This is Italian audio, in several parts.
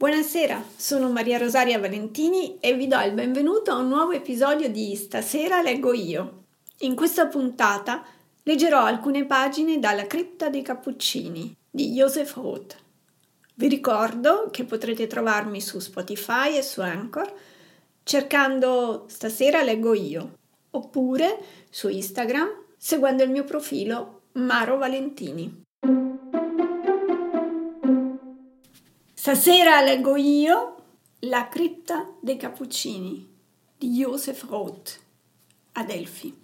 Buonasera, sono Maria Rosaria Valentini e vi do il benvenuto a un nuovo episodio di Stasera leggo io. In questa puntata leggerò alcune pagine dalla Cripta dei Cappuccini di Joseph Roth. Vi ricordo che potrete trovarmi su Spotify e su Anchor cercando Stasera leggo io oppure su Instagram seguendo il mio profilo Maro Valentini. Stasera leggo io La cripta dei Cappuccini di Joseph Roth Adelphi.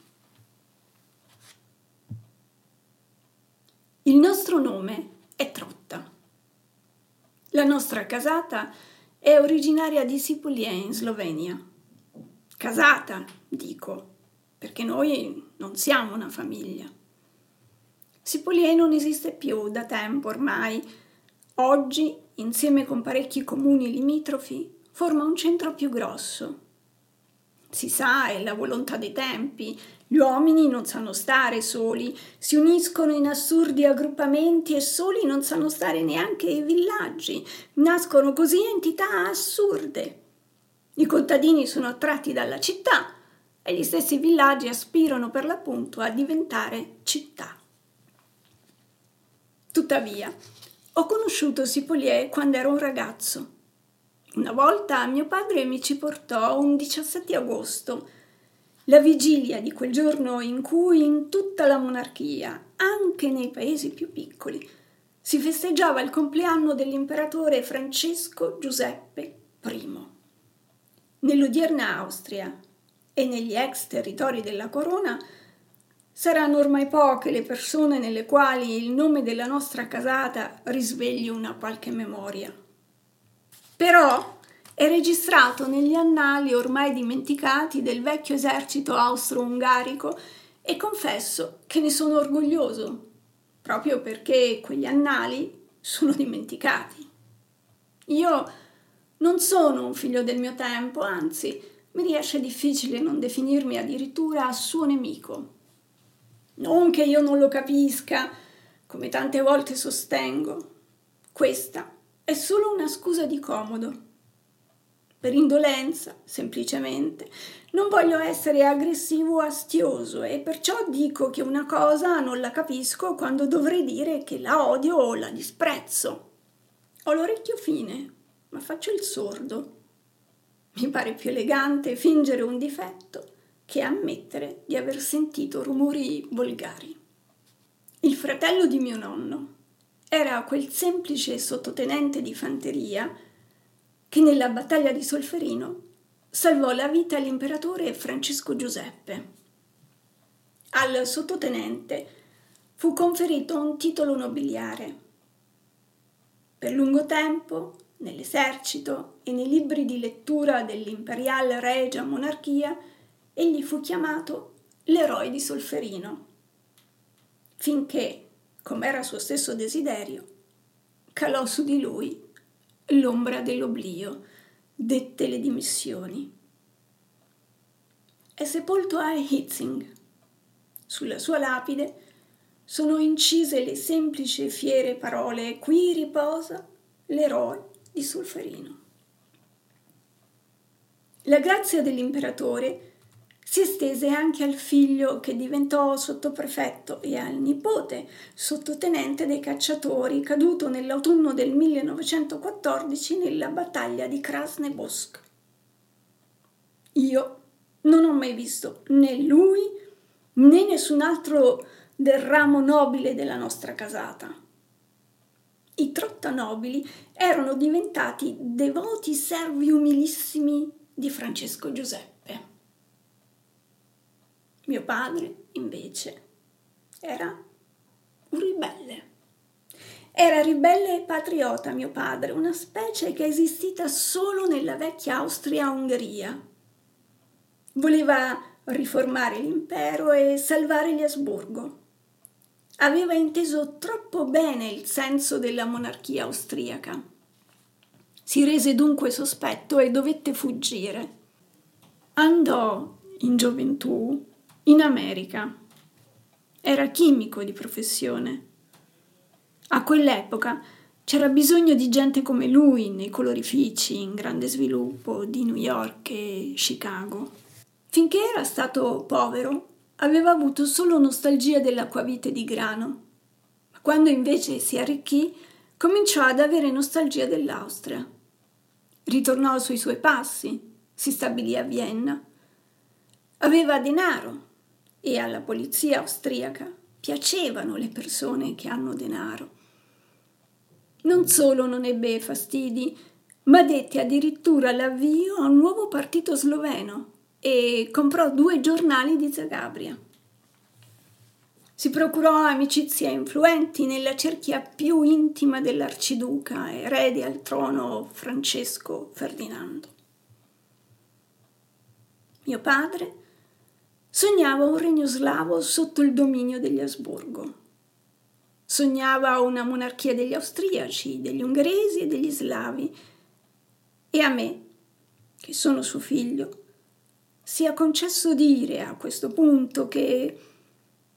Il nostro nome è Trotta. La nostra casata è originaria di Sipulie in Slovenia. Casata, dico, perché noi non siamo una famiglia. Sipulie non esiste più da tempo ormai. Oggi insieme con parecchi comuni limitrofi, forma un centro più grosso. Si sa, è la volontà dei tempi. Gli uomini non sanno stare soli, si uniscono in assurdi aggruppamenti e soli non sanno stare neanche i villaggi. Nascono così entità assurde. I contadini sono attratti dalla città e gli stessi villaggi aspirano per l'appunto a diventare città. Tuttavia, ho conosciuto Sipolier quando ero un ragazzo. Una volta mio padre mi ci portò un 17 agosto, la vigilia di quel giorno in cui in tutta la monarchia, anche nei paesi più piccoli, si festeggiava il compleanno dell'imperatore Francesco Giuseppe I. Nell'odierna Austria e negli ex territori della corona Saranno ormai poche le persone nelle quali il nome della nostra casata risvegli una qualche memoria. Però è registrato negli annali ormai dimenticati del vecchio esercito austro-ungarico e confesso che ne sono orgoglioso, proprio perché quegli annali sono dimenticati. Io non sono un figlio del mio tempo, anzi, mi riesce difficile non definirmi addirittura suo nemico. Non che io non lo capisca, come tante volte sostengo. Questa è solo una scusa di comodo. Per indolenza, semplicemente. Non voglio essere aggressivo o astioso e perciò dico che una cosa non la capisco quando dovrei dire che la odio o la disprezzo. Ho l'orecchio fine, ma faccio il sordo. Mi pare più elegante fingere un difetto che ammettere di aver sentito rumori volgari. Il fratello di mio nonno era quel semplice sottotenente di fanteria che nella battaglia di Solferino salvò la vita all'imperatore Francesco Giuseppe. Al sottotenente fu conferito un titolo nobiliare. Per lungo tempo, nell'esercito e nei libri di lettura dell'imperial regia monarchia, egli fu chiamato l'eroe di Solferino, finché, come era suo stesso desiderio, calò su di lui l'ombra dell'oblio, dette le dimissioni. È sepolto a Hitzing. Sulla sua lapide sono incise le semplici e fiere parole qui riposa l'eroe di Solferino. La grazia dell'imperatore si estese anche al figlio che diventò sottoprefetto e al nipote sottotenente dei cacciatori caduto nell'autunno del 1914 nella battaglia di Krasnebosk. Io non ho mai visto né lui né nessun altro del ramo nobile della nostra casata. I trotta nobili erano diventati devoti servi umilissimi di Francesco Giuseppe. Mio padre, invece, era un ribelle. Era ribelle e patriota mio padre, una specie che è esistita solo nella vecchia Austria-Ungheria. Voleva riformare l'impero e salvare gli Asburgo. Aveva inteso troppo bene il senso della monarchia austriaca. Si rese dunque sospetto e dovette fuggire. Andò in gioventù in America. Era chimico di professione. A quell'epoca C'era bisogno di gente come lui nei colorifici in grande sviluppo di New York e Chicago. Finché era stato povero, aveva avuto solo nostalgia dell'acquavite di grano. Ma quando invece si arricchì, cominciò ad avere nostalgia dell'Austria. Ritornò sui suoi passi, si stabilì a Vienna. Aveva denaro e alla polizia austriaca piacevano le persone che hanno denaro. Non solo non ebbe fastidi, ma dette addirittura l'avvio a un nuovo partito sloveno e comprò due giornali di Zagabria. Si procurò amicizie influenti nella cerchia più intima dell'arciduca, erede al trono Francesco Ferdinando. Mio padre sognava un regno slavo sotto il dominio degli Asburgo. Sognava una monarchia degli austriaci, degli ungheresi e degli slavi. E a me, che sono suo figlio, sia concesso dire a questo punto che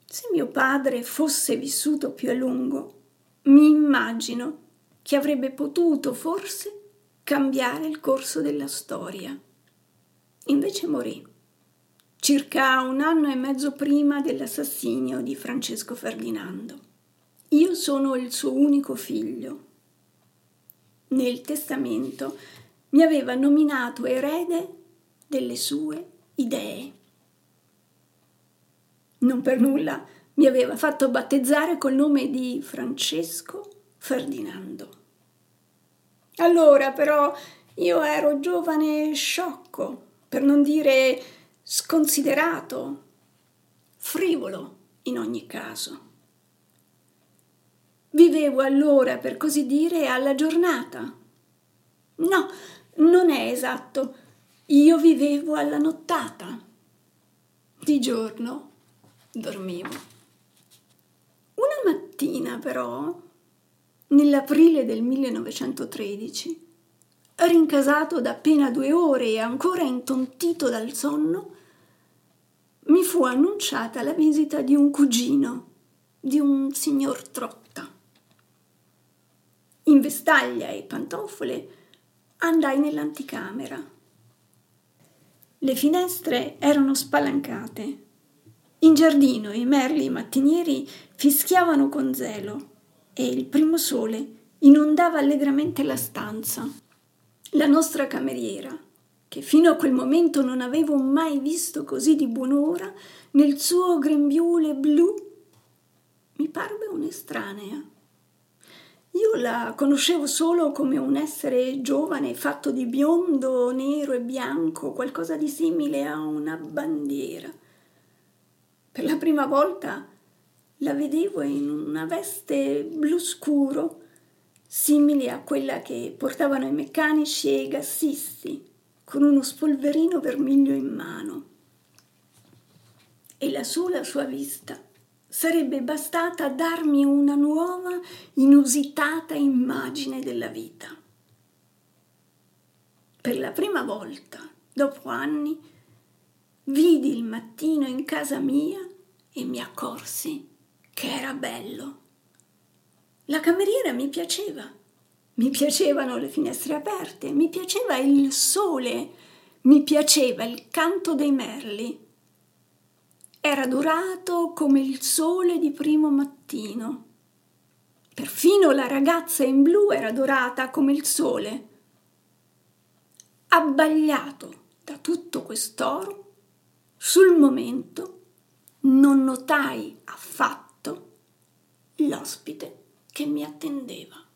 se mio padre fosse vissuto più a lungo, mi immagino che avrebbe potuto forse cambiare il corso della storia. Invece morì, circa un anno e mezzo prima dell'assassinio di Francesco Ferdinando. Io sono il suo unico figlio. Nel testamento mi aveva nominato erede delle sue idee. Non per nulla mi aveva fatto battezzare col nome di Francesco Ferdinando. Allora però io ero giovane e sciocco, per non dire sconsiderato, frivolo in ogni caso. Vivevo allora, per così dire, alla giornata. No, non è esatto io vivevo alla nottata. Di giorno dormivo. Una mattina però, nell'aprile del 1913, rincasato da appena due ore e ancora intontito dal sonno, mi fu annunciata la visita di un cugino, di un signor Trotta. In vestaglia e pantofole andai nell'anticamera le finestre erano spalancate. In giardino i merli mattinieri fischiavano con zelo e il primo sole inondava allegramente la stanza. La nostra cameriera, che fino a quel momento non avevo mai visto così di buon'ora, nel suo grembiule blu, mi parve un'estranea. Io la conoscevo solo come un essere giovane fatto di biondo, nero e bianco, qualcosa di simile a una bandiera. Per la prima volta la vedevo in una veste blu scuro, simile a quella che portavano i meccanici e i gassisti, con uno spolverino vermiglio in mano. E la sola sua vista sarebbe bastata a darmi una nuova, inusitata immagine della vita. Per la prima volta, dopo anni, vidi il mattino in casa mia e mi accorsi che era bello. La cameriera mi piaceva, mi piacevano le finestre aperte, mi piaceva il sole, mi piaceva il canto dei merli era dorato come il sole di primo mattino. Perfino la ragazza in blu era dorata come il sole. Abbagliato da tutto quest'oro, sul momento non notai affatto l'ospite che mi attendeva.